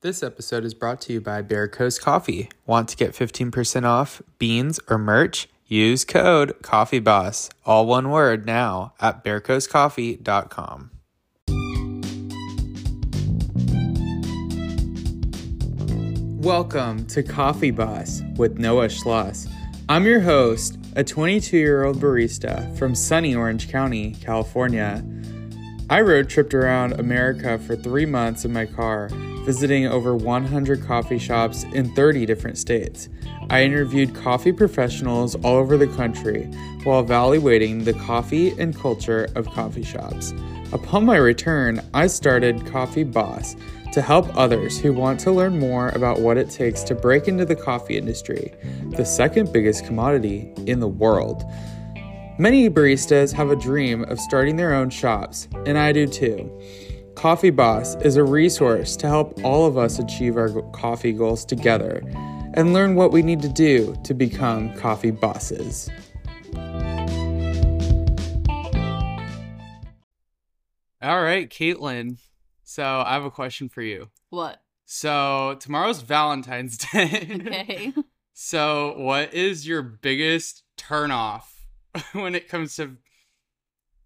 This episode is brought to you by Bear Coast Coffee. Want to get 15% off beans or merch? Use code COFFEEBOSS, all one word now, at bearcoastcoffee.com. Welcome to Coffee Boss with Noah Schloss. I'm your host, a 22 year old barista from sunny Orange County, California. I road tripped around America for three months in my car, visiting over 100 coffee shops in 30 different states. I interviewed coffee professionals all over the country while evaluating the coffee and culture of coffee shops. Upon my return, I started Coffee Boss to help others who want to learn more about what it takes to break into the coffee industry, the second biggest commodity in the world. Many baristas have a dream of starting their own shops, and I do too. Coffee Boss is a resource to help all of us achieve our coffee goals together and learn what we need to do to become coffee bosses. All right, Kaitlyn. So I have a question for you. What? So tomorrow's Valentine's Day. Okay. so what is your biggest turnoff when it comes to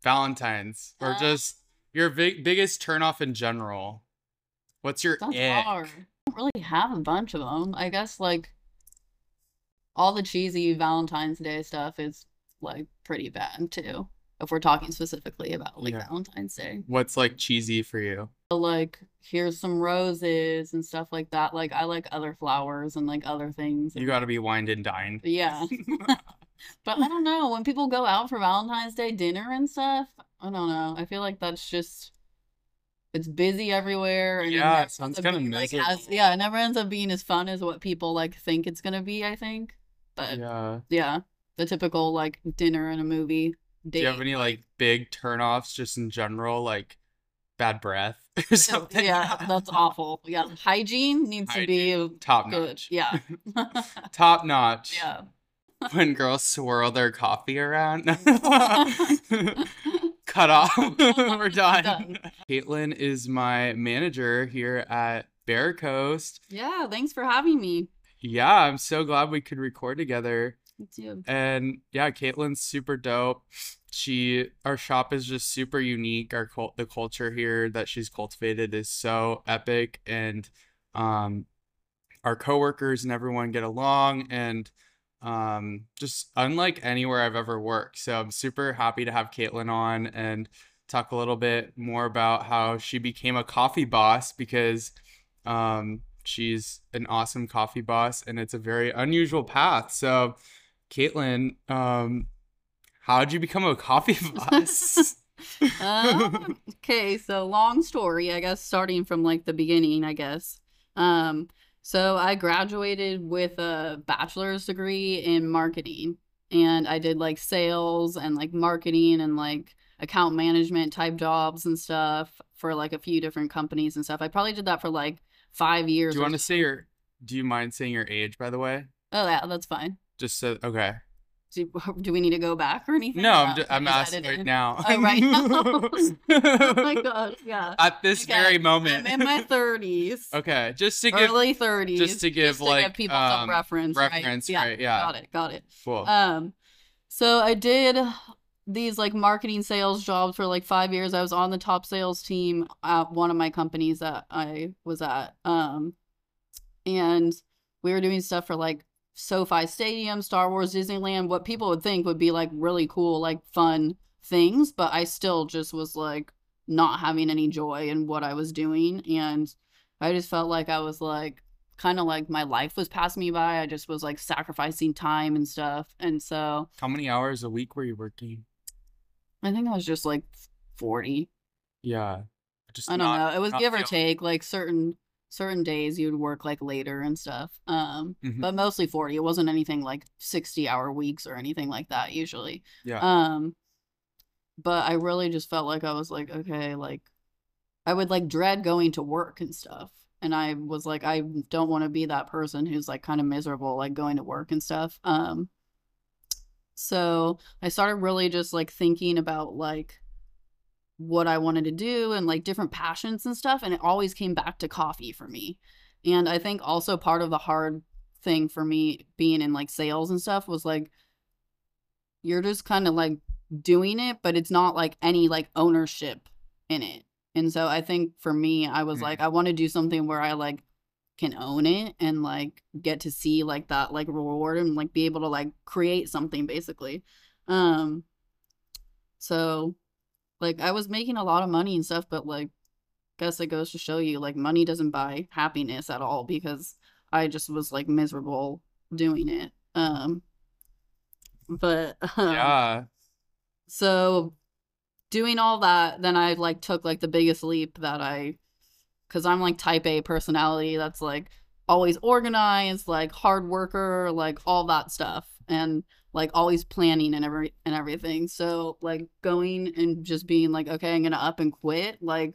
Valentine's, or Uh, just your big, biggest turnoff in general? What's your That's ick? hard. I don't really have a bunch of them. I guess like all the cheesy Valentine's Day stuff is like pretty bad too. If we're talking specifically about like Yeah. Valentine's Day. What's like cheesy for you? Like here's some roses and stuff like that. Like I like other flowers and like other things. You got to be wined and dined. Yeah. But I don't know, when people go out for Valentine's Day dinner and stuff, I don't know. I feel like that's just it's busy everywhere and Yeah, it sounds kinda being, like, as, yeah, it never ends up being as fun as what people like think it's gonna be, I think. But yeah, yeah. the typical like dinner and a movie Do you have any like big turnoffs just in general, like bad breath or something? Yeah, that's awful. Yeah, hygiene needs to be Top good. notch. Yeah. Top notch. yeah. When girls swirl their coffee around. Cut off. We're done. Done. Kaitlyn is my manager here at Bear Coast. Yeah, thanks for having me. Yeah, I'm so glad we could record together. Me too. And yeah, Kaitlyn's super dope. She our shop is just super unique. Our cult the culture here that she's cultivated is so epic and um our coworkers and everyone get along and um just unlike anywhere I've ever worked. So I'm super happy to have Kaitlyn on and talk a little bit more about how she became a coffee boss because um she's an awesome coffee boss and it's a very unusual path. So Kaitlyn, um, how'd you become a coffee boss? Um, okay, so long story, I guess, starting from like the beginning, I guess. Um, so I graduated with a bachelor's degree in marketing, and I did like sales and like marketing and like account management type jobs and stuff for like a few different companies and stuff. I probably did that for like five years. do you want to say your? Do you mind saying your age, by the way? Oh, yeah, that's fine. Just so okay. Do, do we need to go back or anything? No, I'm Yeah, just, I'm just asking right now. Oh, right now. oh my god, yeah. At this Okay, very moment. I'm in my 30s. okay, just to give early 30s. just to give, like, people um, some reference. right? reference, Yeah, right, yeah. Got it. Got it. cool. Um, so I did these like marketing sales jobs for like five years. I was on the top sales team at one of my companies that I was at. Um, and we were doing stuff for like SoFi Stadium, Star Wars, Disneyland, what people would think would be like really cool, like fun things, but I still just was like not having any joy in what I was doing. And I just felt like I was like kind of like my life was passing me by. I just was like sacrificing time and stuff. And so How many hours a week were you working? I think I was just like 40. Yeah. Just I don't not- know. It was give or take like certain certain days you'd work like later and stuff. Um Mhm. but mostly 40. It wasn't anything like 60 hour weeks or anything like that usually. Yeah. Um but I really just felt like I was like okay, like I would like dread going to work and stuff. And I was like I don't want to be that person who's like kind of miserable like going to work and stuff. Um so I started really just like thinking about like what I wanted to do and like different passions and stuff. And it always came back to coffee for me. And I think also part of the hard thing for me being in like sales and stuff was like, you're just kind of like doing it, but it's not like any like ownership in it. And so I think for me, I was Mm. like, I want to do something where I like can own it and like get to see like that like reward and like be able to like create something basically. Um so like I was making a lot of money and stuff, but like guess it goes to show you like money doesn't buy happiness at all because I just was like miserable doing it. Um but um, Yeah. so doing all that, then I like took like the biggest leap that I cuz I'm like type A personality that's like always organized, like hard worker, like all that stuff and like always planning and every and everything. So like going and just being like okay, I'm going to up and quit, like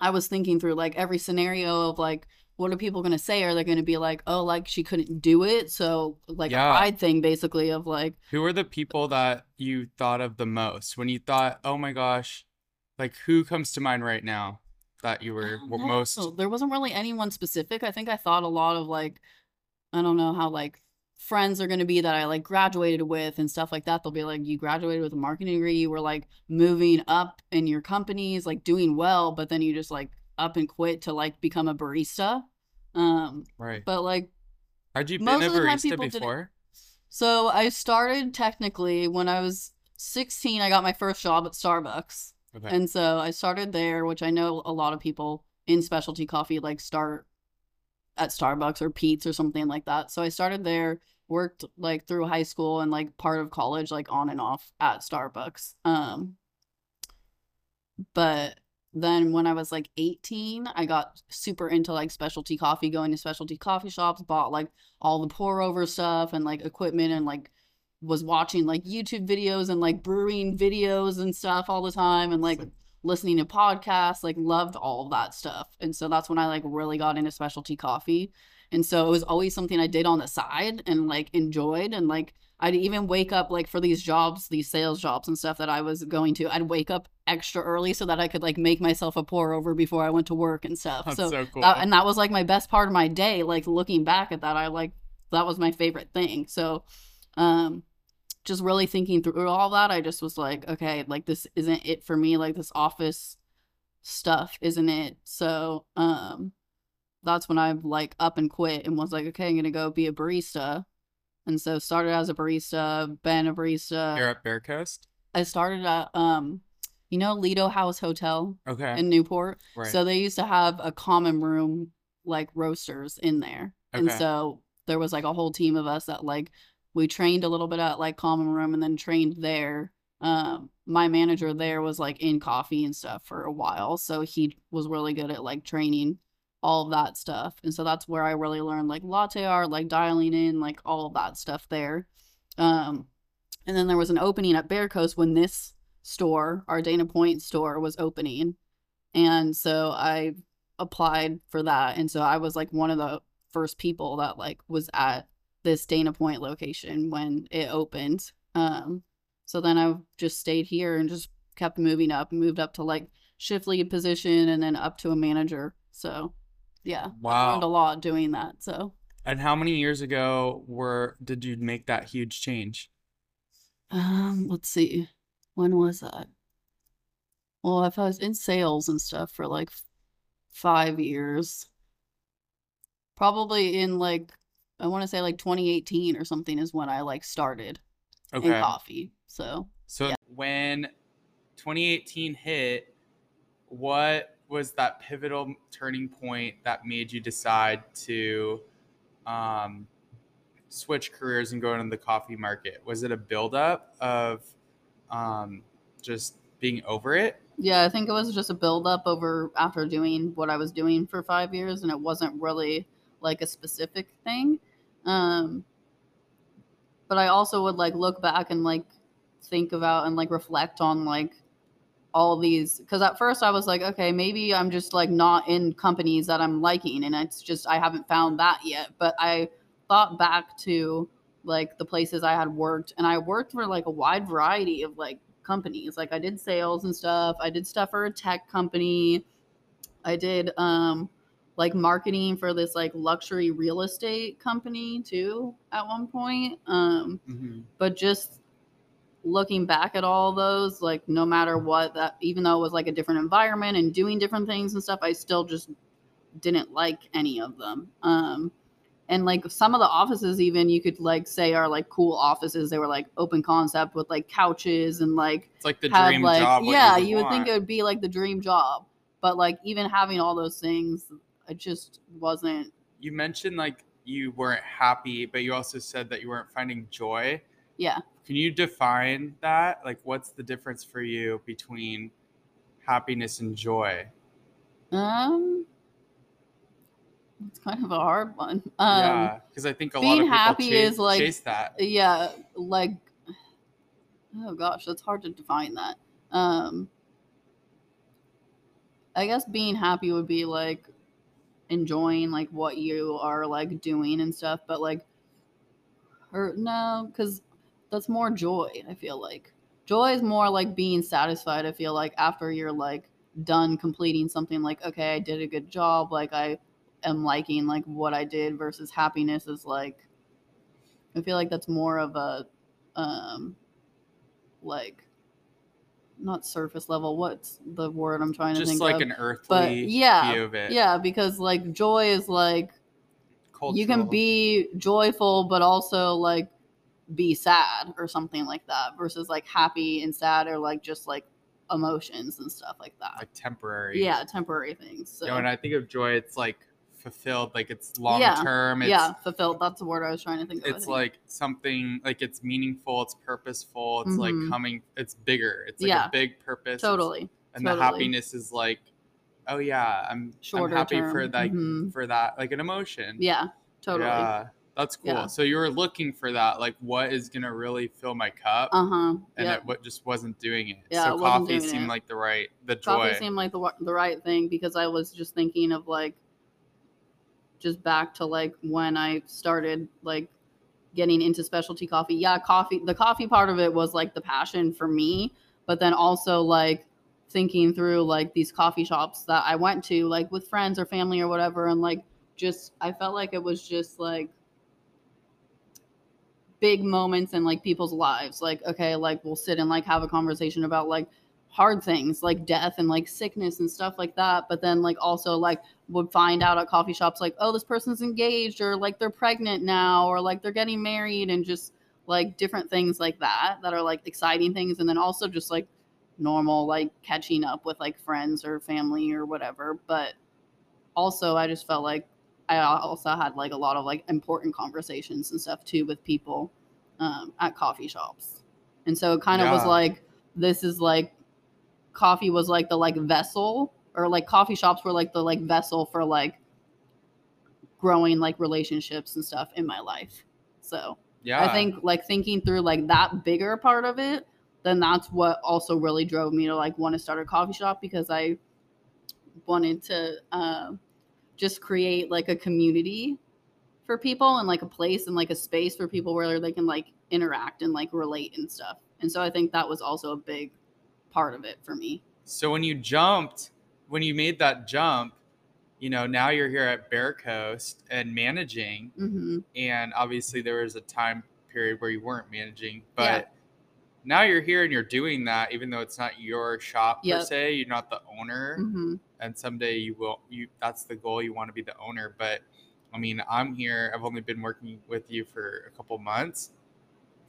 I was thinking through like every scenario of like what are people going to say? Are they going to be like, "Oh, like she couldn't do it?" So like Yeah. a pride thing basically of like Who are the people that you thought of the most when you thought, oh my gosh, like who comes to mind right now that you were most? There wasn't really anyone specific. I think I thought a lot of like, I don't know how like friends are going to be that I like graduated with and stuff like that. They'll be like, you graduated with a marketing degree, you were like moving up in your companies, like doing well, but then you just like up and quit to like become a barista. Um, Right. but like, Had you been a of the time barista before? so I started technically when I was 16, I got my first job at Starbucks. Okay. And so I started there, which I know a lot of people in specialty coffee like start at Starbucks or Pete's or something like that. So I started there, worked like through high school and like part of college, like on and off at Starbucks. Um, but then when I was like 18, I got super into like specialty coffee, going to specialty coffee shops, bought like all the pour over stuff and like equipment and like was watching like YouTube videos and like brewing videos and stuff all the time and like listening to podcasts, like loved all that stuff. And so that's when I like really got into specialty coffee. And so it was always something I did on the side and like enjoyed and like I'd even wake up like for these jobs, these sales jobs and stuff that I was going to. I'd wake up extra early so that I could like make myself a pour over before I went to work and stuff. That's so so cool. that, and that was like my best part of my day. Like looking back at that, I like that was my favorite thing. So, um, just really thinking through all that, I just was like, okay, like this isn't it for me. Like this office stuff isn't it. So, um, that's when I like up and quit and was like, okay, I'm gonna go be a barista. And so started as a barista, been a barista. You're at Bear Coast? I started at um, you know, Lido House Hotel Okay. in Newport. right. So they used to have a common room like roasters in there. And so there was like a whole team of us that like we trained a little bit at like common room and then trained there. Um my manager there was like in coffee and stuff for a while. So he was really good at like training all of that stuff. And so that's where I really learned like latte art, like dialing in, like all of that stuff there. Um and then there was an opening at Bear Coast when this store, our Dana Point store, was opening. And so I applied for that. And so I was like one of the first people that like was at this Dana Point location when it opened. Um so then I just stayed here and just kept moving up, moved up to like shift lead position and then up to a manager. So yeah. I learned a lot doing that. So And how many years ago were did you make that huge change? um let's see. When was that? Well, if I was in sales and stuff for like five years, probably in like I want to say like 2018 or something is when I like started in coffee. So So when 2018 hit, what was that pivotal turning point that made you decide to um, switch careers and go into the coffee market? Was it a buildup of um, just being over it? yeah, I think it was just a build up over after doing what I was doing for five years, and it wasn't really like a specific thing. Um, but I also would like look back and like think about and like reflect on like all these because at first I was like, okay, maybe I'm just like not in companies that I'm liking, and it's just I haven't found that yet. But I thought back to like the places I had worked, and I worked for like a wide variety of like companies. Like I did sales and stuff. I did stuff for a tech company. I did um like marketing for this like luxury real estate company too at one point. Um Mhm. but just looking back at all those like no matter what that even though it was like a different environment and doing different things and stuff i still just didn't like any of them um and like some of the offices even you could like say are like cool offices they were like open concept with like couches and like It's like the had dream like job. yeah you you would think it would be like the dream job but like even having all those things it just wasn't you mentioned like you weren't happy, but you also said that you weren't finding joy. yeah Can you define that? Like, what's the difference for you between happiness and joy? um it's kind of a hard one um yeah, because I think a lot being of people happy chase, is, like, chase that. yeah like oh gosh that's hard to define that um i guess being happy would be like enjoying like what you are like doing and stuff but like or no because that's more joy i feel like. Joy is more like being satisfied i feel like after you're like done completing something like okay i did a good job like i am liking like what i did versus happiness is like i feel like that's more of a um like not surface level what's the word i'm trying to Just think like of an earthly but yeah view of it. yeah because like joy is like you can be joyful but also like be sad or something like that versus like happy and sad or like just like emotions and stuff like that like temporary. yeah temporary things so You know, when I think of joy, it's like fulfilled, like it's long Yeah, term. It's, yeah fulfilled that's the word i was trying to think of It's think. like something like it's meaningful, it's purposeful, it's like Mhm. coming, it's bigger. It's like Yeah. a big purpose. totally and totally. the happiness is like, oh yeah, I'm, Shorter I'm happy for term. like Mhm. for that, like an emotion. yeah totally Yeah, that's cool. Yeah. So you were looking for that, like what is gonna really fill my cup, uh-huh and yeah it what just wasn't doing it. Yeah, so it coffee seemed it. like the right, the coffee joy. seemed like the the right thing because I was just thinking of like just back to like when I started like getting into specialty coffee. Yeah, coffee the coffee part of it was like the passion for me, but then also like thinking through like these coffee shops that I went to like with friends or family or whatever and like just I felt like it was just like big moments in like people's lives like okay like we'll sit and like have a conversation about like hard things like death and like sickness and stuff like that but then like also like would find out at coffee shops like oh this person's engaged or like they're pregnant now or like they're getting married and just like different things like that that are like exciting things and then also just like normal like catching up with like friends or family or whatever but also i just felt like i also had like a lot of like important conversations and stuff too with people um, at coffee shops and so it kind of was like this is like coffee was like the like vessel or like coffee shops were like the like vessel for like growing like relationships and stuff in my life so yeah, I think like thinking through like that bigger part of it, then that's what also really drove me to like want to start a coffee shop because I wanted to uh, just create like a community for people and like a place and like a space for people where they can like interact and like relate and stuff. And so I think that was also a big part of it for me. So when you jumped, when you made that jump, you know, now you're here at Bear Coast and managing, hmm and obviously there was a time period where you weren't managing, but Yeah. now you're here and you're doing that, even though it's not your shop per Yep. se. You're not the owner, hmm and someday you will. You that's the goal. You want to be the owner, but I mean, I'm here. I've only been working with you for a couple months.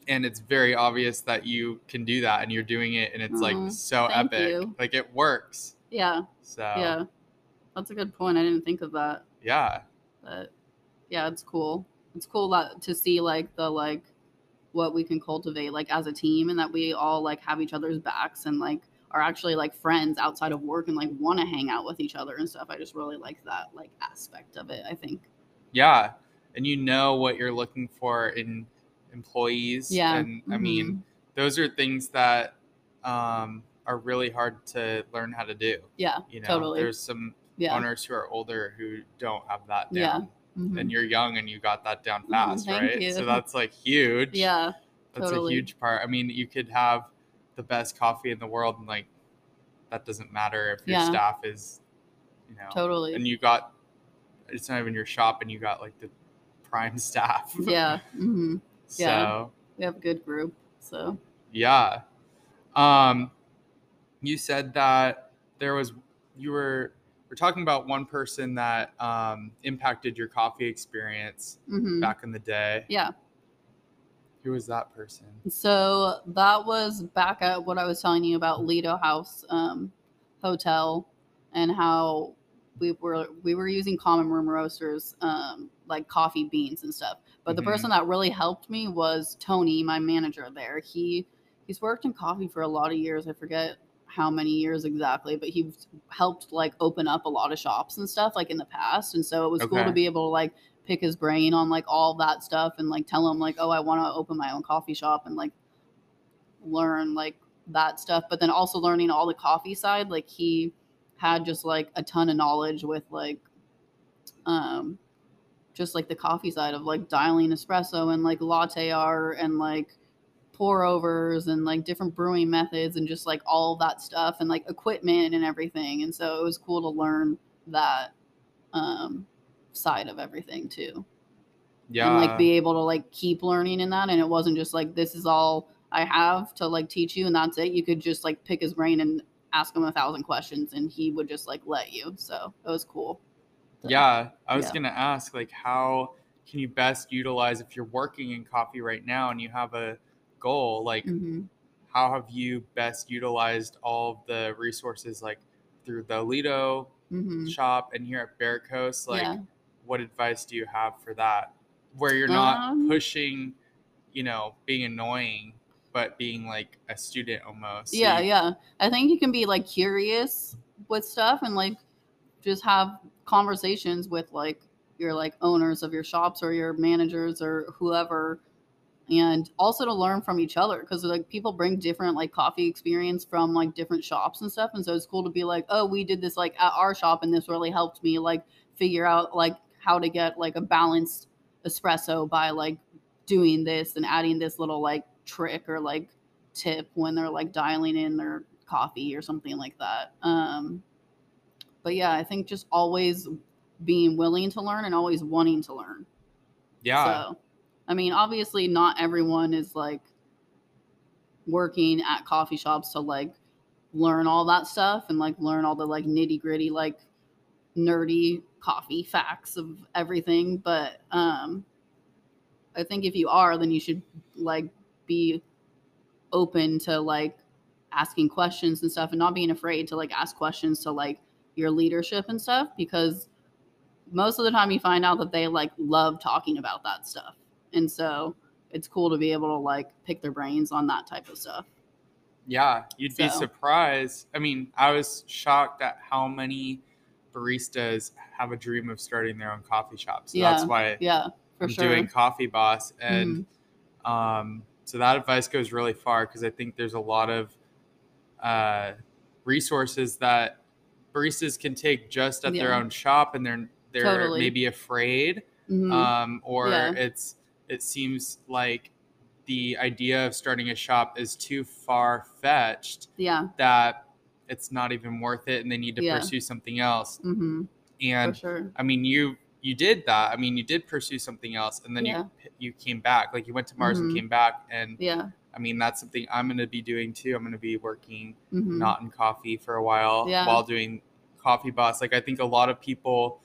And it's very obvious that you can do that and you're doing it and it's like mm-hmm. so thank epic. you. Like it works. Yeah. So Yeah. That's a good point. I didn't think of that. yeah. but yeah it's cool it's cool that to see like the like what we can cultivate like as a team and that we all like have each other's backs and like are actually like friends outside of work and like want to hang out with each other and stuff i just really like that like aspect of it i think Yeah. And you know what you're looking for in employees. yeah And I mean, those are things that um, are really hard to learn how to do. yeah You know, Totally. there's some yeah owners who are older who don't have that Yeah. down. mhm. And you're young and you got that down Mhm, fast, thank right? you. So that's like huge. yeah That's totally. a huge part. I mean, you could have the best coffee in the world and like that doesn't matter if your Yeah. staff is you know Totally. and you got it's not even your shop and you got like the prime staff yeah. Hmm so Yeah. We have a good group. So yeah um you said that there was you were we're talking about one person that um impacted your coffee experience hmm back in the day yeah. who was that person So that was back at what I was telling you about Lido House um, Hotel and how we were we were using common room roasters um, like coffee beans and stuff. But the Mhm. person that really helped me was Tony, my manager there. He he's worked in coffee for a lot of years. I forget how many years exactly, but he helped like open up a lot of shops and stuff like in the past. And so it was cool to be able to like pick his brain on like all that stuff and like tell him like, oh, I want to open my own coffee shop and like learn like that stuff. But then also learning all the coffee side, like he had just like a ton of knowledge with like um just like the coffee side of like dialing espresso and like latte art and like pour overs and like different brewing methods and just like all that stuff and like equipment and everything. And so it was cool to learn that um side of everything too. yeah And like be able to like keep learning in that and it wasn't just like this is all I have to like teach you and that's it. You could just like pick his brain and ask him a thousand questions and he would just like let you. So it was cool. So, Yeah, I was yeah. gonna ask like how can you best utilize if you're working in coffee right now and you have a goal like mhm. how have you best utilized all of the resources like through the Lido Mhm. shop and here at Bear Coast like Yeah. what advice do you have for that where you're not Um, pushing you know being annoying but being like a student almost So Yeah, you- yeah. I think you can be like curious with stuff and like just have conversations with like your like owners of your shops or your managers or whoever and also to learn from each other because like people bring different like coffee experience from like different shops and stuff and so it's cool to be like oh we did this like at our shop and this really helped me like figure out like how to get like a balanced espresso by like doing this and adding this little like trick or like tip when they're like dialing in their coffee or something like that. Um but yeah i think just always being willing to learn and always wanting to learn yeah so, I mean, obviously, not everyone is like working at coffee shops to like learn all that stuff and like learn all the like nitty gritty, like nerdy coffee facts of everything. But um, I think if you are, then you should like be open to like asking questions and stuff and not being afraid to like ask questions to like your leadership and stuff because most of the time you find out that they like love talking about that stuff and so it's cool to be able to like pick their brains on that type of stuff Yeah, you'd be surprised. I mean, I was shocked at how many baristas have a dream of starting their own coffee shop. So that's why yeah for I'm sure Mm-hmm. doing Coffee Boss. And um, so that advice goes really far because I think there's a lot of uh, resources that baristas can take just at their own shop and they're they're Totally. maybe afraid Mhm. um, or Yeah. it's it seems like the idea of starting a shop is too far fetched yeah that it's not even worth it and they need to Yeah. pursue something else hmm and sure i mean you you did that i mean you did pursue something else and then Yeah. you you came back like you went to mars and Mhm. came back and yeah i mean that's something i'm going to be doing too i'm going to be working hmm not in coffee for a while Yeah. while doing coffee boss like i think a lot of people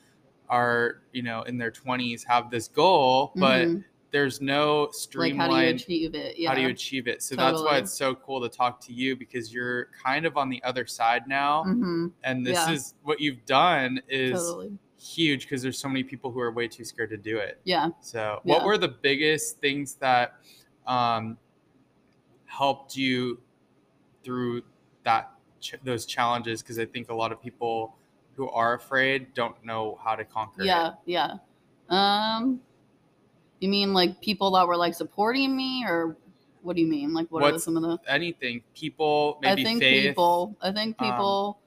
are you know in their 20s have this goal but Mhm. there's no like streamlined how do you achieve it? yeah how do you achieve it? So that's why it's so cool to talk to you because you're kind of on the other side now. Hmm and this Yeah. is what you've done is totally. huge because there's so many people who are way too scared to do it. Yeah. So what Yeah. were the biggest things that um, helped you through that ch- those challenges because i think a lot of people who are afraid don't know how to conquer yeah it yeah um you mean like people that were like supporting me or what do you mean like what are some of the anything people maybe I think faith people. I think um, people.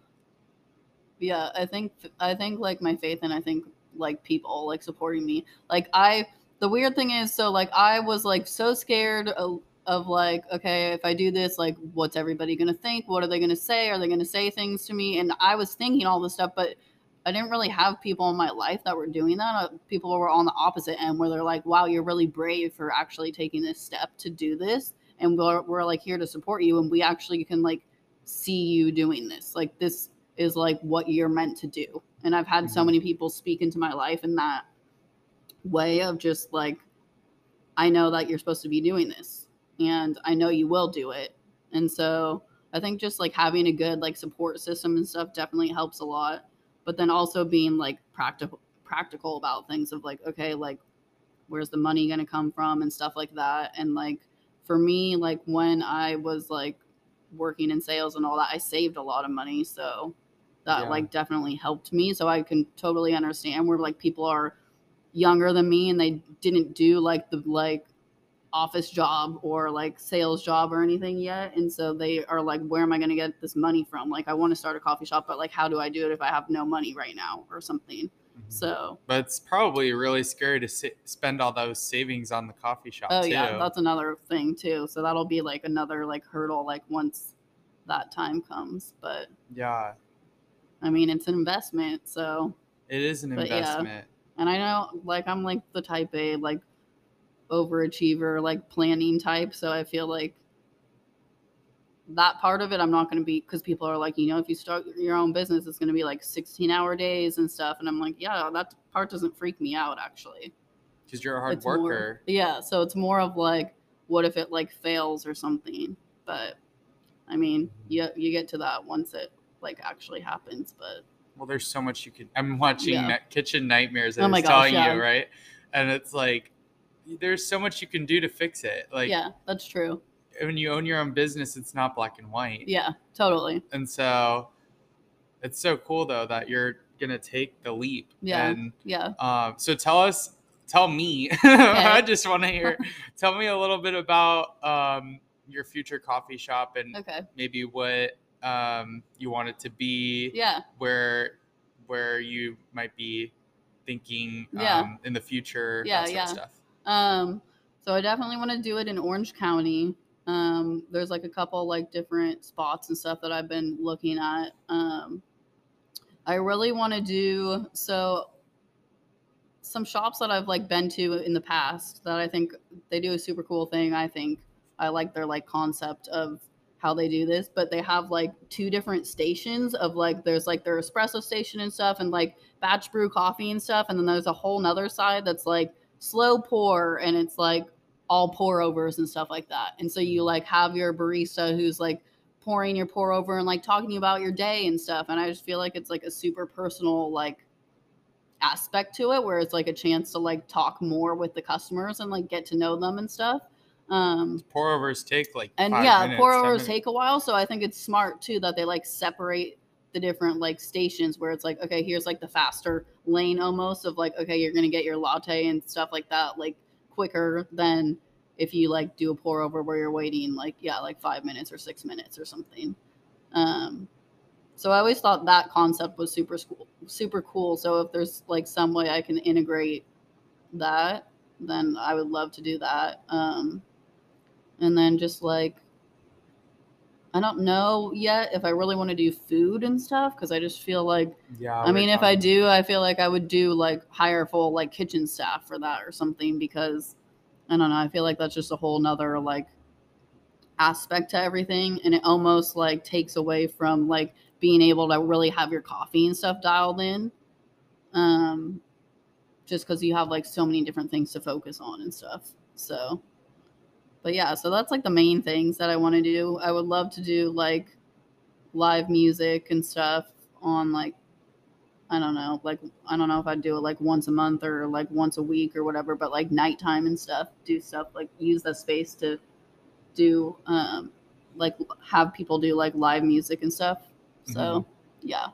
yeah, I think I think like my faith and I think like people like supporting me. Like I, the weird thing is, so like I was like so scared uh, of like, okay, if I do this, like, what's everybody gonna think? What are they gonna say? Are they gonna say things to me? And I was thinking all this stuff, but I didn't really have people in my life that were doing that. Uh, People were on the opposite end where they're like, wow, you're really brave for actually taking this step to do this. And we're, we're like here to support you. And we actually can like see you doing this. Like, this is like what you're meant to do. And I've had so Mhm. many people speak into my life in that way of just like, I know that you're supposed to be doing this and I know you will do it. And so I think just like having a good like support system and stuff definitely helps a lot. But then also being like practical practical about things of like, okay, like where's the money gonna come from and stuff like that. And like for me, like when I was like working in sales and all that, I saved a lot of money. So that Yeah. like definitely helped me. So I can totally understand where like people are younger than me and they didn't do like the like office job or like sales job or anything yet and so they are like where am i going to get this money from like i want to start a coffee shop but like how do i do it if i have no money right now or something Mhm. so But it's probably really scary to spend all those savings on the coffee shop oh too. yeah that's another thing too so that'll be like another like hurdle like once that time comes but yeah, i mean it's an investment so it is an But yeah. investment. And I know, like, I'm like the type A, like, overachiever, like, planning type. So I feel like that part of it, I'm not going to be, because people are like, you know, if you start your own business, it's going to be like 16 hour days and stuff. And I'm like, yeah, that part doesn't freak me out, actually. Because you're a hard It's more- worker. yeah. So it's more of like, what if it like fails or something? But I mean, you, you get to that once it like actually happens. But Well, there's so much you can. I'm watching Yeah. Kitchen Nightmares. And I Oh was my gosh, telling yeah. you, right? And it's like, there's so much you can do to fix it. Like, yeah, that's true. when you own your own business, it's not black and white. Yeah, totally. And so, it's so cool though that you're gonna take the leap. Yeah. And Yeah. um, so tell us, tell me. I just want to hear. tell me a little bit about um, your future coffee shop and Okay. maybe what um, you want it to be. Yeah. where where you might be thinking Yeah. um, in the future Yeah, yeah. stuff Um, so I definitely want to do it in Orange County. Um, there's like a couple like different spots and stuff that I've been looking at. Um, I really want to do so some shops that I've like been to in the past that I think they do a super cool thing. I think I like their like concept of how they do this, but they have like two different stations of like there's like their espresso station and stuff and like batch brew coffee and stuff, and then there's a whole nother side that's like slow pour and it's like all pour overs and stuff like that. And so you like have your barista who's like pouring your pour over and like talking about your day and stuff. And I just feel like it's like a super personal like aspect to it where it's like a chance to like talk more with the customers and like get to know them and stuff. Um pour overs take like and yeah, minutes, pour overs take a while. So I think it's smart too that they like separate the different like stations where it's like, okay, here's like the faster lane almost of like, okay, you're gonna get your latte and stuff like that like quicker than if you like do a pour over where you're waiting like yeah, like five minutes or six minutes or something. Um so I always thought that concept was super cool super cool. So if there's like some way I can integrate that, then I would love to do that. Um and then just like I don't know yet if I really want to do food and stuff because I just feel like yeah I mean if I do I feel like I would do like hire full like kitchen staff for that or something because I don't know I feel like that's just a whole nother like aspect to everything and it almost like takes away from like being able to really have your coffee and stuff dialed in um just because you have like so many different things to focus on and stuff so but yeah so that's like the main things that i want to do. I would love to do like live music and stuff on like i don't know like i don't know if i'd do it like once a month or like once a week or whatever but like nighttime and stuff do stuff like use the space to do um like have people do like live music and stuff. So Mhm. yeah.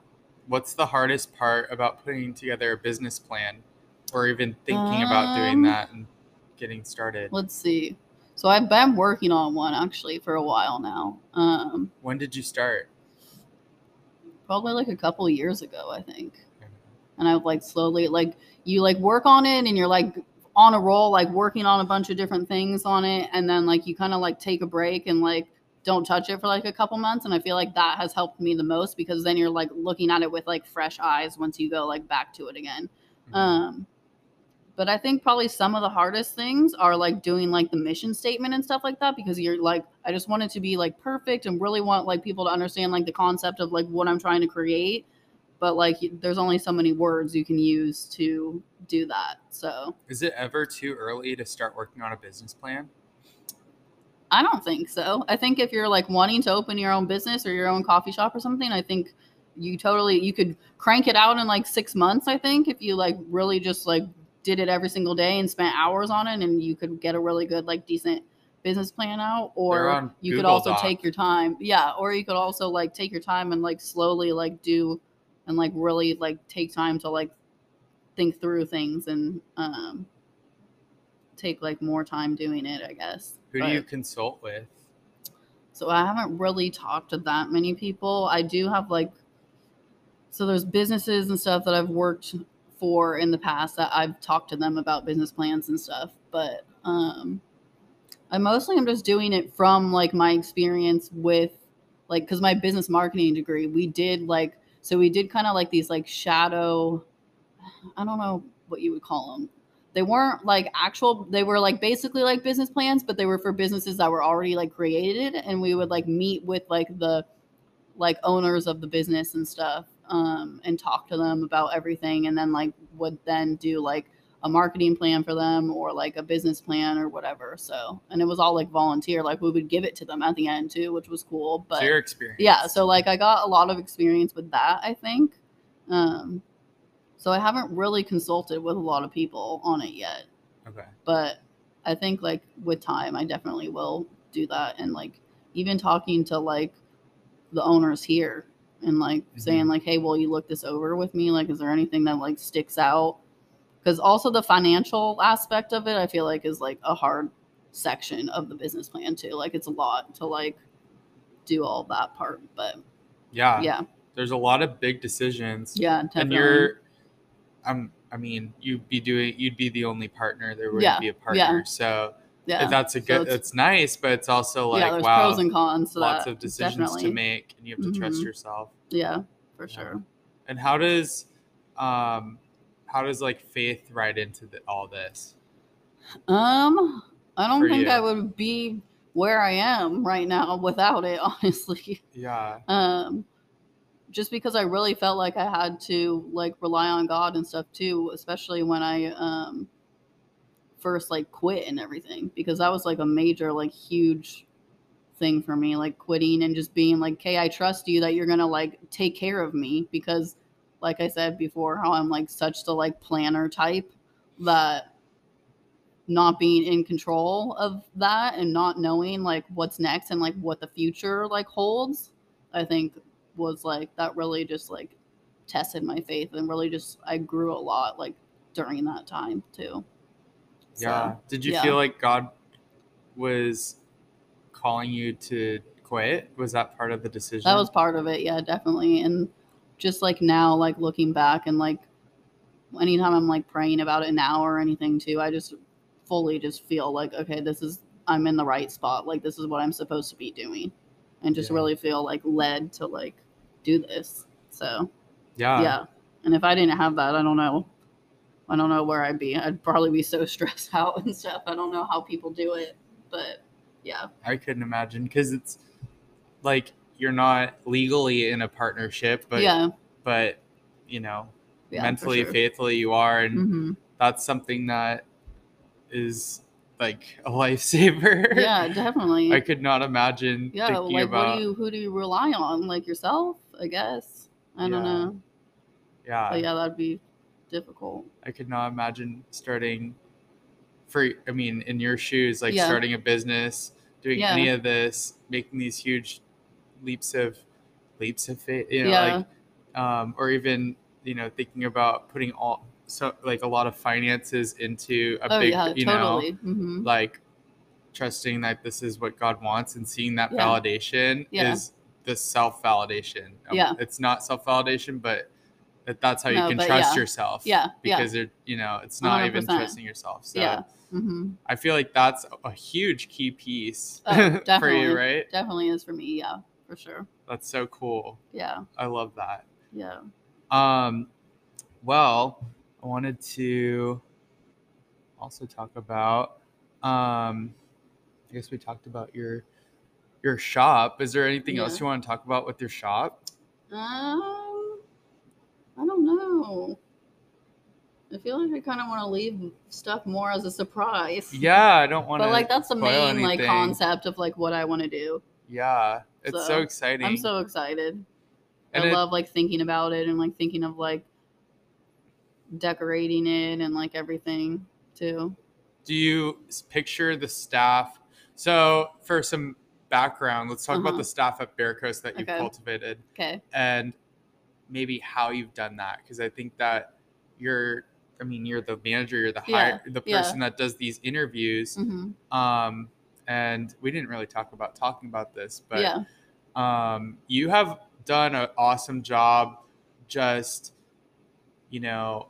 What's the hardest part about putting together a business plan or even thinking about doing Um, that and getting started? let's see so i've been working on one actually for a while now um when did you start probably like a couple years ago i think and i've like slowly like you like work on it and you're like on a roll, like working on a bunch of different things on it, and then like you kind of like take a break and like don't touch it for like a couple months. And I feel like that has helped me the most because then you're like looking at it with like fresh eyes once you go like back to it again. Mhm. Um, but I think probably some of the hardest things are like doing like the mission statement and stuff like that because you're like, I just want it to be like perfect and really want like people to understand like the concept of like what I'm trying to create. But like, there's only so many words you can use to do that. So Is it ever too early to start working on a business plan? I don't think so. I think if you're like wanting to open your own business or your own coffee shop or something, I think you totally you could crank it out in like six months. I think if you like really just like did it every single day and spent hours on it, and you could get a really good like decent business plan out. Or you could also Doc. take your time, yeah. Or you could also like take your time and like slowly like do and like really like take time to like think through things and um take like more time doing it. I guess. Who do you consult with? so I haven't really talked to that many people. I do have like so there's businesses and stuff that I've worked for in the past that I've talked to them about business plans and stuff, but um I mostly am just doing it from like my experience with like cuz my business marketing degree, we did like so we did kind of like these like shadow I don't know what you would call them. They weren't like actual they were like basically like business plans, but they were for businesses that were already like created and we would like meet with like the like owners of the business and stuff um and talk to them about everything and then like would then do like a marketing plan for them or like a business plan or whatever. So, and it was all like volunteer. Like we would give it to them at the end too, which was cool. But so your experience. yeah so like i got a lot of experience with that i think um so i haven't really consulted with a lot of people on it yet Okay. but i think like with time i definitely will do that and like even talking to like the owners here and like saying Mhm. like hey will you look this over with me like is there anything that like sticks out because also the financial aspect of it i feel like is like a hard section of the business plan too like it's a lot to like do all that part but Yeah. yeah There's a lot of big decisions. yeah definitely. And you're, um, I mean, you'd be doing, you'd be the only partner. There wouldn't Yeah, be a yeah. partner. So yeah that's a So good. it's- it's nice, but it's also like yeah there's wow, pros and cons to lots that of decisions definitely. to make, and you have to trust Mhm. yourself. yeah for Yeah. sure And how does, um, how does like faith ride into the, all this? um i don't For think i would be where i am right now without it honestly Yeah. um just because i really felt like i had to like rely on god and stuff too especially when i um first like quit and everything because that was like a major like huge thing for me like quitting and just being like okay i trust you that you're gonna like take care of me because like i said before how i'm like such the like planner type that not being in control of that and not knowing like what's next and like what the future like holds i think was like that really just like tested my faith and really just i grew a lot like during that time too So, Yeah. Did you yeah. feel like God was calling you to quit? Was that part of the decision? that was part of it yeah definitely and just like now like looking back and like anytime i'm like praying about it now or anything too i just fully just feel like okay this is i'm in the right spot like this is what i'm supposed to be doing and just Yeah. really feel like led to like do this so yeah. yeah and if i didn't have that i don't know i don't know where i'd be. I'd probably be so stressed out and stuff. I don't know how people do it but yeah. I couldn't imagine because it's like you're not legally in a partnership, but yeah. but you know, yeah mentally, sure. faithfully you are, and Mhm. that's something that is like a lifesaver. yeah definitely. I could not imagine yeah thinking like about what do you who do you rely on? Like yourself i guess? I don't know. Yeah, but yeah that'd be difficult I could not imagine starting for I mean in your shoes like Yeah. starting a business doing Yeah. any of this making these huge leaps of leaps of faith you know yeah like um or even you know thinking about putting all so like a lot of finances into a oh big you know totally hmm like trusting that this is what God wants and seeing that validation is the self validation. Yeah. It's not self validation, but that that's how you No, can trust yeah. yourself. Yeah, yeah. because it you know it's not even 100%. trusting yourself. So Yeah. hmm I feel like that's a huge key piece Oh, for you, right? Definitely is for me. Yeah, for sure. That's so cool. Yeah, I love that. yeah. Um, well, I wanted to also talk about. Um, I guess we talked about your your shop. Is there anything else you want to talk about with your shop? Um, I don't know. I feel like I kind of want to leave stuff more as a surprise. Yeah, I don't want to. but like that's the main like concept of like what I want to do. Yeah, it's so, So, exciting. I'm so excited. And I it- love like thinking about it and like thinking of like decorating it and like everything too. do you picture the staff? So, for some background, let's talk about Uh-huh. the staff at Bear Coast that you've Okay. cultivated. Okay. and maybe how you've done that because I think that you're I mean you're the manager you're the Yeah, hire, the yeah. person that does these interviews hmm um and we didn't really talk about talking about this but yeah. um you have done an awesome job just you know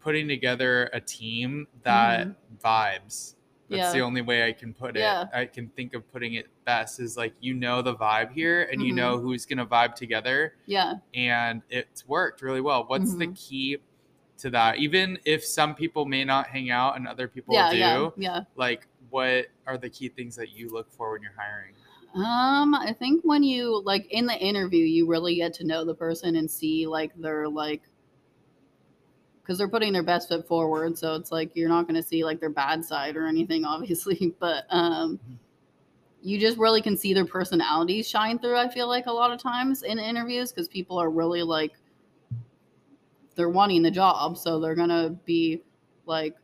putting together a team that vibes that's the Mm-hmm. Only way I can put it. Yeah. I can think of putting it best is like you know the vibe here and you Mhm. know who's gonna vibe together Yeah. and it's worked really well. What's the Mhm. key to that? Even if some people may not hang out and other people Yeah. do, Yeah. Yeah. like what are the key things that you look for when you're hiring? Um, I think when you like in the interview, you really get to know the person and see like their like because they're putting their best foot forward. So it's like you're not going to see like their bad side or anything, obviously, but um, you just really can see their personalities shine through. I feel like a lot of times in interviews because people are really like they're wanting the job, so they're gonna be like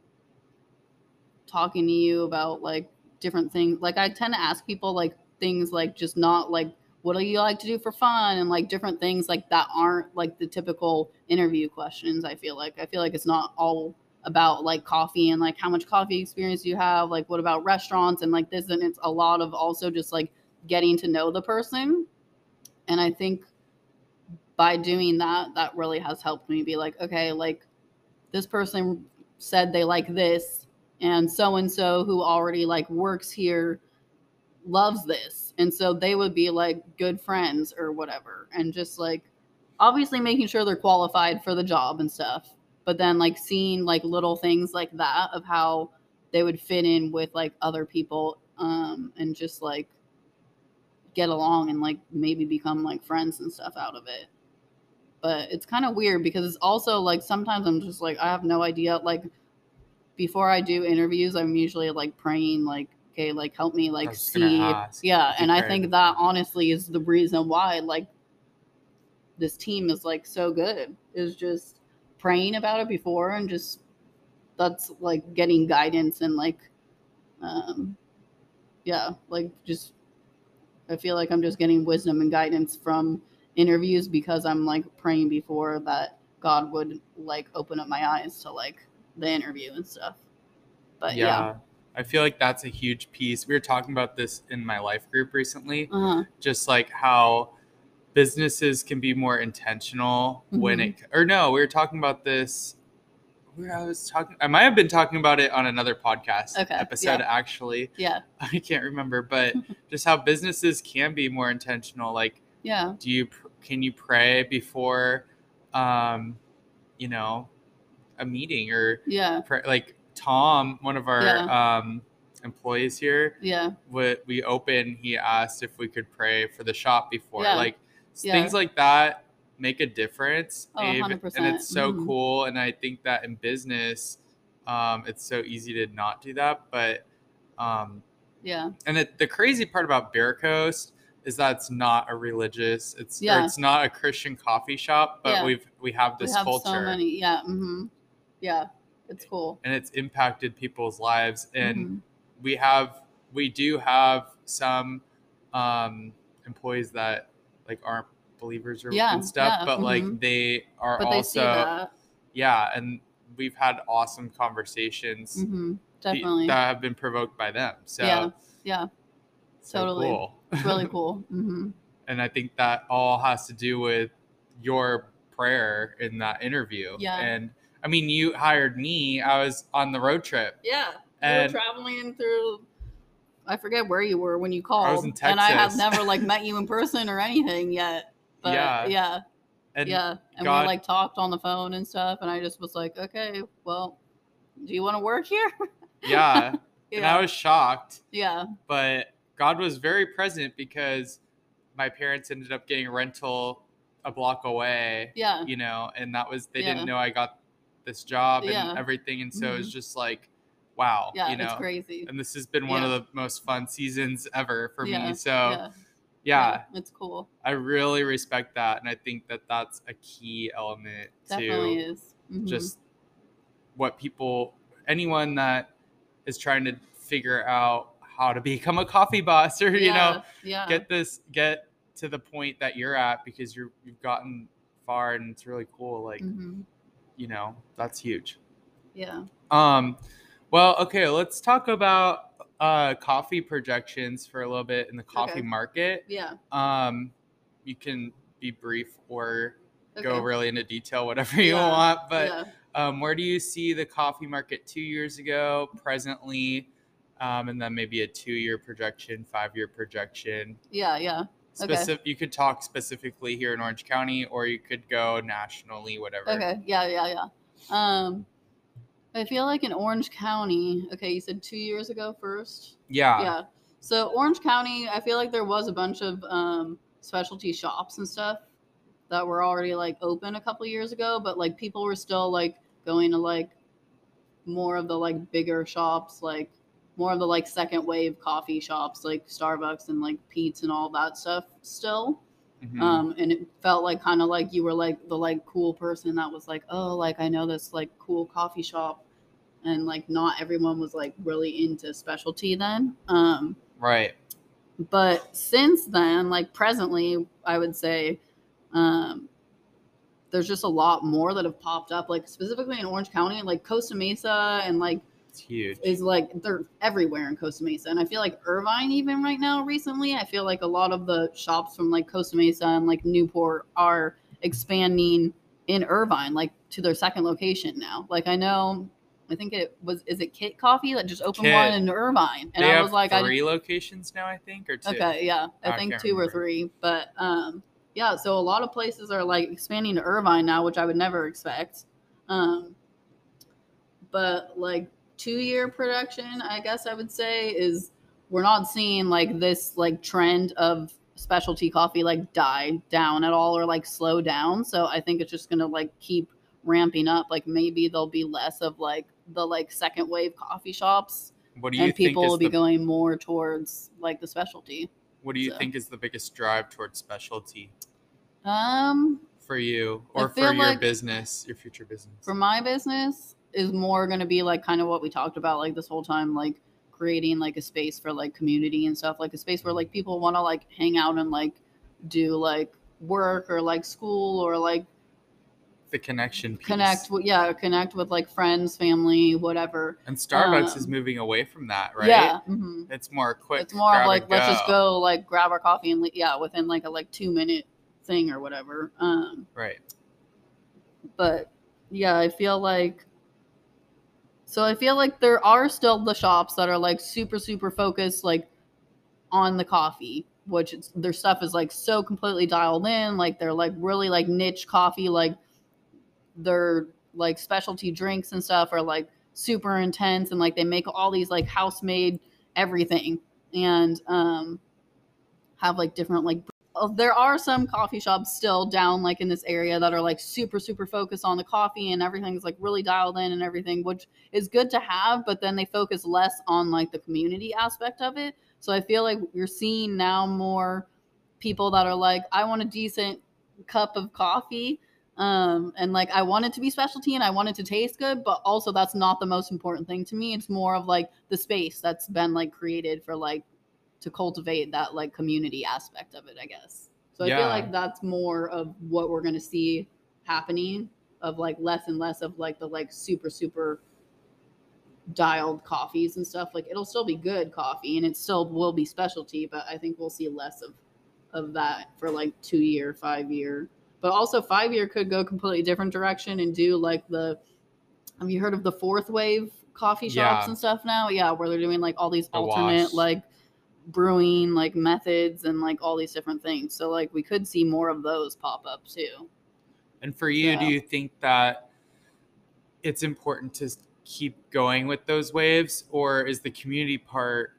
talking to you about like different things. Like I tend to ask people like things like just not like what do you like to do for fun? And like different things like that aren't like the typical interview questions. I feel like. I feel like it's not all about like coffee and like how much coffee experience you have? Like what about restaurants and like this? And it's a lot of also just like getting to know the person. And i think by doing that that really has helped me be like okay like this person said they like this and so and so who already like works here loves this and so they would be like good friends or whatever and just like obviously making sure they're qualified for the job and stuff but then like seeing like little things like that of how they would fit in with like other people um and just like get along and like maybe become like friends and stuff out of it. But it's kind of weird because it's also like sometimes i'm just like i have no idea like before i do interviews i'm usually like praying like okay like help me like see yeah and i think that honestly is the reason why like this team is like so good is just praying about it before and just that's like getting guidance and like um yeah like just i feel like i'm just getting wisdom and guidance from interviews because i'm like praying before that god would like open up my eyes to like the interview and stuff. But yeah, yeah. I feel like that's a huge piece. We were talking about this in my life group recently, uh-huh just like how businesses can be more intentional when it Mm-hmm. or no, we were talking about this where I was talking I might have been talking about it on another podcast Okay, episode yeah. actually. yeah I can't remember, but just how businesses can be more intentional like yeah do you can you pray before um you know a meeting or yeah pray, like Tom, one of our um employees here, yeah what we opened, he asked if we could pray for the shop before. Yeah. Like Yeah. things like that make a difference. Oh, 100%. And it's so Mhm. cool. And I think that in business, um, it's so easy to not do that. But um, yeah and it, the crazy part about Bear Coast is that it's not a religious, it's Yeah. it's not a Christian coffee shop, but Yeah. we've we have this we have culture so many yeah mm-hmm. yeah it's cool and it's impacted people's lives. And Mhm. we have we do have some um employees that like aren't believers or Yeah, and stuff yeah, but like mhm. they are but also that yeah and we've had awesome conversations hmm be- definitely that have been provoked by them so Yeah, yeah so totally. cool. it's really cool hmm and i think that all has to do with your prayer in that interview. Yeah. And I mean, you hired me. I was on the road trip. Yeah. And- you were traveling through I forget where you were when you called. I was in Texas. And I have never like met you in person or anything yet. But Yeah. yeah. Yeah. And And God- we like talked on the phone and stuff and I just was like, Okay, well, do you want to work here? yeah. And I was shocked, yeah. but God was very present because my parents ended up getting a rental a block away. Yeah. You know, and that was they Yeah. didn't know I got this job and Yeah. everything. And so it was Mhm. just like, wow. Yeah. you know. it's crazy. And this has been one of the most fun seasons ever for Yeah, me. So yeah. yeah, It's cool. I really respect that, and I think that that's a key element Definitely to is. Mhm. just what people, anyone that is trying to figure out how to become a coffee boss, or you know, yeah. get this, get to the point that you're at because you're you've gotten far, and it's really cool. Like Mhm. You know, that's huge. Yeah. Um, well, okay, let's talk about uh coffee projections for a little bit in the coffee Okay. market. Yeah. Um, you can be brief or go really into detail, whatever you Yeah, want. But yeah. um, where do you see the coffee market two years ago, presently, um, and then maybe a two-year projection, five-year projection? Yeah. Yeah. Okay. Specific. You could talk specifically here in Orange County, or you could go nationally, whatever. Okay. Yeah. Yeah. Yeah. Um, I feel like in Orange County. Okay, you said two years ago first. Yeah. yeah. So Orange County, I feel like there was a bunch of um, specialty shops and stuff that were already like open a couple years ago, but like people were still like going to like more of the like bigger shops, like more of the like second wave coffee shops, like Starbucks and like Peet's and all that stuff still. Mhm. Um, and it felt like kind of like you were like the like cool person that was like, oh, like I know this like cool coffee shop, and like not everyone was like really into specialty then. Um, right. but since then, like presently, I would say, um, there's just a lot more that have popped up, like specifically in Orange County, like Costa Mesa, and like It's huge. is like they're everywhere in Costa Mesa. And I feel like Irvine, even right now, recently, I feel like a lot of the shops from like Costa Mesa and like Newport are expanding in Irvine, like to their second location now. Like I know, I think it was is it Kit Coffee that just opened Kit. one in Irvine, and they I was like, three locations now, I think, or two. Okay, yeah, I, I think two or three, but um, yeah. So a lot of places are like expanding to Irvine now, which I would never expect. Um, but like two year production, I guess I would say is we're not seeing like this like trend of specialty coffee like die down at all or like slow down. So I think it's just gonna like keep ramping up. Like maybe there'll be less of like the like second wave coffee shops What do you and think people will be the, going more towards like the specialty. What do you so. think is the biggest drive towards specialty Um, for you or for your like- business, your future business? for my business is more going to be like kind of what we talked about like this whole time like creating like a space for like community and stuff like a space where like people want to like hang out and like do like work or like school or like the connection piece. connect with yeah connect with like friends family whatever And Starbucks is um, moving away from that, right? yeah hmm It's more quick. it's more of like let's just go like grab our coffee and yeah within like a like two minute thing or whatever um Right. but yeah, I feel like so I feel like there are still the shops that are like super super focused like on the coffee, which their stuff is like so completely dialed in, like they're like really like niche coffee, like their like specialty drinks and stuff are like super intense and like they make all these like house made everything and um have like different like there are some coffee shops still down like in this area that are like super super focused on the coffee and everything's like really dialed in and everything which is good to have but then they focus less on like the community aspect of it. So i feel like you're seeing now more people that are like i want a decent cup of coffee um and like i want it to be specialty and i want it to taste good but also that's not the most important thing to me. It's more of like the space that's been like created for like to cultivate that like community aspect of it i guess so i Yeah. feel like that's more of what we're going to see happening of like less and less of like the like super super dialed coffees and stuff like it'll still be good coffee and it still will be specialty but i think we'll see less of of that for like two year five year But also five year could go completely different direction and do like the have you heard of the fourth wave coffee shops Yeah. and stuff now? Yeah, where they're doing like all these The alternate wash. like brewing like methods and like all these different things. So like we could see more of those pop up too. And for you, do you think that it's important to keep going with those waves, or is the community part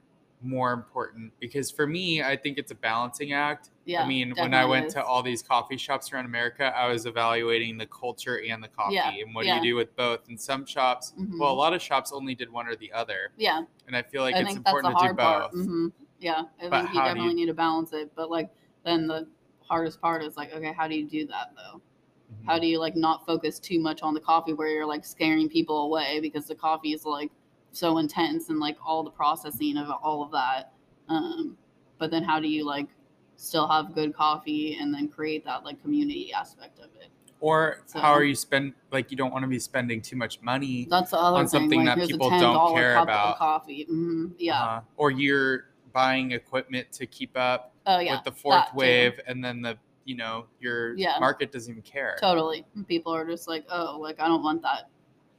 more important? Because for me, I think it's a balancing act. Yeah. I mean, when I went is. to all these coffee shops around America, I was evaluating the culture and the coffee, Yeah, and what yeah. do you do with both? And some shops, Mhm. well, a lot of shops only did one or the other, Yeah, and I feel like I it's think that's the important to do both. part. Yeah, I But think you do you- definitely need to balance it. But like then the hardest part is like, okay, how do you do that though? Mhm. How do you like not focus too much on the coffee where you're like scaring people away because the coffee is like so intense and like all the processing of all of that. Um, but then how do you like still have good coffee and then create that like community aspect of it? Or So- how are you spend like you don't want to be spending too much money That's the other On thing. something like, that people don't care about. of coffee. hmm Yeah. uh, or you're buying equipment to keep up oh yeah. with the fourth that too. wave and then the you know your Yeah. market doesn't even care Totally. People are just like, oh, like I don't want that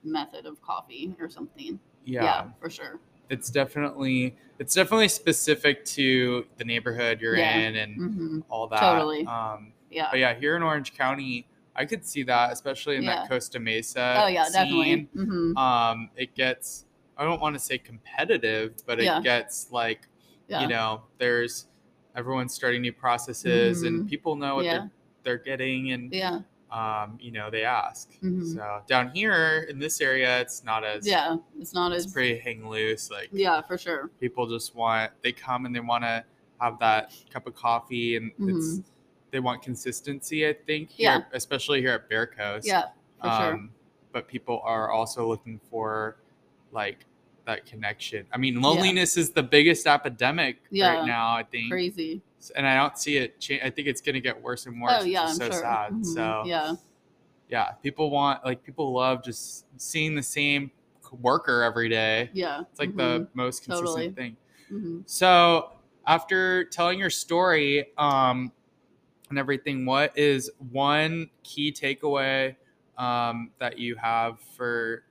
method of coffee or something. yeah. Yeah, for sure. it's definitely it's definitely specific to the neighborhood you're Yeah. in and hmm all that Totally. um Yeah. but yeah here in orange county i could see that especially in Yeah. that costa mesa oh yeah, definitely. scene. hmm um it gets i don't want to say competitive but it Yeah. gets like Yeah. you know there's everyone's starting new processes and Mhm. people know what Yeah. they're they're getting and yeah. um, you know, they ask. Mhm. So down here in this area, it's not as Yeah. It's not it's as pretty hang loose. Like Yeah, for sure. people just want they come and they want to have that cup of coffee and it's they want consistency. I think here, Mm-hmm. Yeah. especially here at Bear Coast. Yeah, for sure. Um, But people are also looking for like that connection. I mean, loneliness is the biggest epidemic Yeah. right now. I think, Crazy. and I don't see it. Cha- I think it's going to get worse and worse. Oh yeah, I'm so sure. sad. Mhm. So yeah. yeah, people want like people love just seeing the same worker every day. Yeah. It's like the most consistent Totally. thing. hmm So after telling your story um, and everything, what is one key takeaway um, that you have for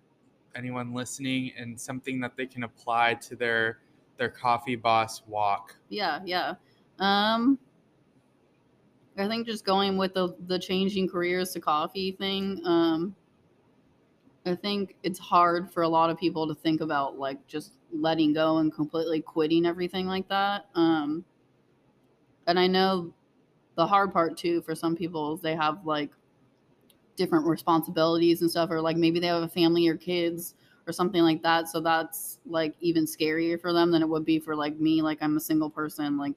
anyone listening and something that they can apply to their their coffee boss walk? Yeah, yeah. Um I think just going with the the changing careers to coffee thing, um I think it's hard for a lot of people to think about like just letting go and completely quitting everything like that. Um and I know the hard part too for some people is they have like different responsibilities and stuff or like maybe they have a family or kids or something like that so that's like even scarier for them than it would be for like me like i'm a single person like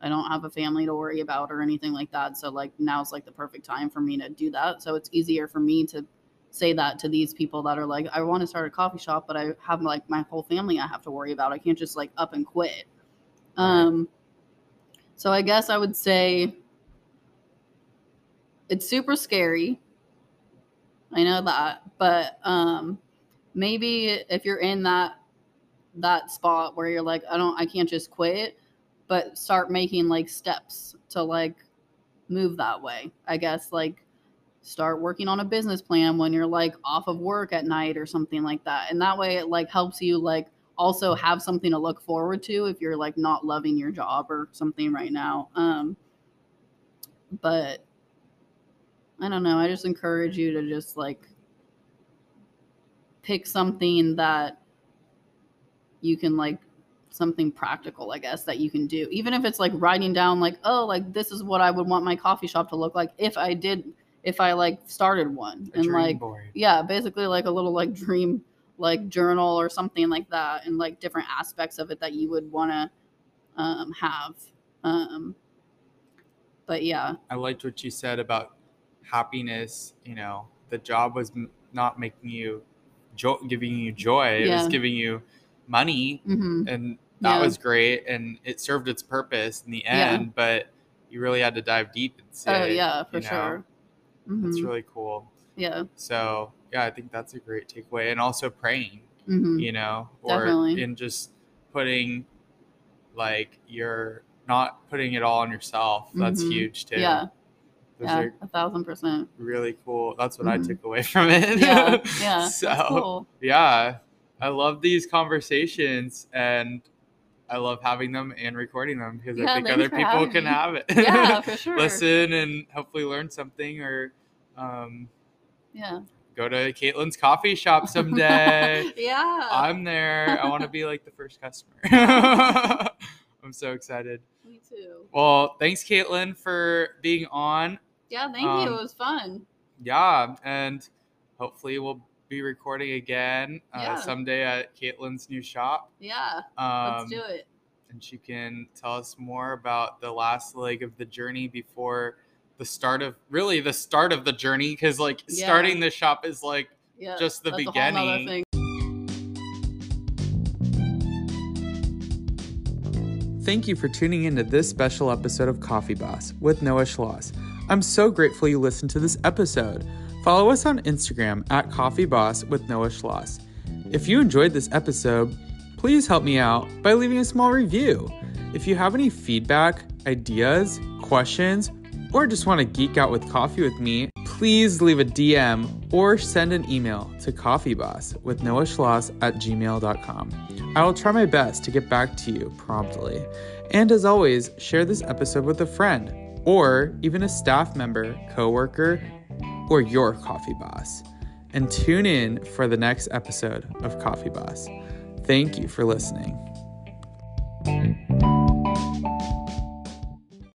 i don't have a family to worry about or anything like that so like now's like the perfect time for me to do that so it's easier for me to say that to these people that are like i want to start a coffee shop but i have like my whole family i have to worry about i can't just like up and quit. Um so i guess i would say it's super scary i know that but um maybe if you're in that that spot where you're like i don't i can't just quit but start making like steps to like move that way i guess like start working on a business plan when you're like off of work at night or something like that and that way it like helps you like also have something to look forward to if you're like not loving your job or something right now um but i don't know. I just encourage you to just like pick something that you can like something practical i guess that you can do. Even if it's like writing down like oh like this is what i would want my coffee shop to look like if i did if i like started one. A and like board. yeah basically like a little like dream like journal or something like that and like different aspects of it that you would want to um, have. Um, but yeah. I liked what you said about happiness. You know, the job was m- not making you joy, giving you joy. It Yeah. was giving you money, hmm and that Yeah. was great, and it served its purpose in the Yeah. end. But you really had to dive deep and say, oh yeah for you know, sure That's really cool. yeah So yeah, I think that's a great takeaway, and also praying. hmm You know, or Definitely. in just putting like you're not putting it all on yourself. That's Mhm. huge too. yeah yeah, a thousand percent. really cool. That's what I Mhm. took away from it. Yeah, yeah. so cool. yeah, I love these conversations and I love having them and recording them because I think other people can me. have it. Yeah, for sure. Listen and hopefully learn something or um, Yeah. go to Kaitlyn's coffee shop someday. yeah. I'm there. I want to be like the first customer. I'm so excited. Me too. Well, thanks, Kaitlyn, for being on. Yeah, thank Um, you. It was fun. Yeah, and hopefully we'll be recording again uh, Yeah. someday at Kaitlyn's new shop. Yeah. Um, Let's do it. And she can tell us more about the last leg of the journey before the start of really the start of the journey because like Yeah. starting the shop is like Yeah. just the that's A whole nother beginning. thing. Thank you for tuning into this special episode of Coffee Boss with Noah Schloss. I'm so grateful you listened to this episode. Follow us on Instagram at Coffee Boss with Noah Schloss. If you enjoyed this episode, please help me out by leaving a small review. If you have any feedback, ideas, questions, or just want to geek out with coffee with me, please leave a DM or send an email to coffeeboss with Noah Schloss at gmail.com. I will try my best to get back to you promptly. And as always, share this episode with a friend or even a staff member, coworker, or your coffee boss. And tune in for the next episode of Coffee Boss. Thank you for listening.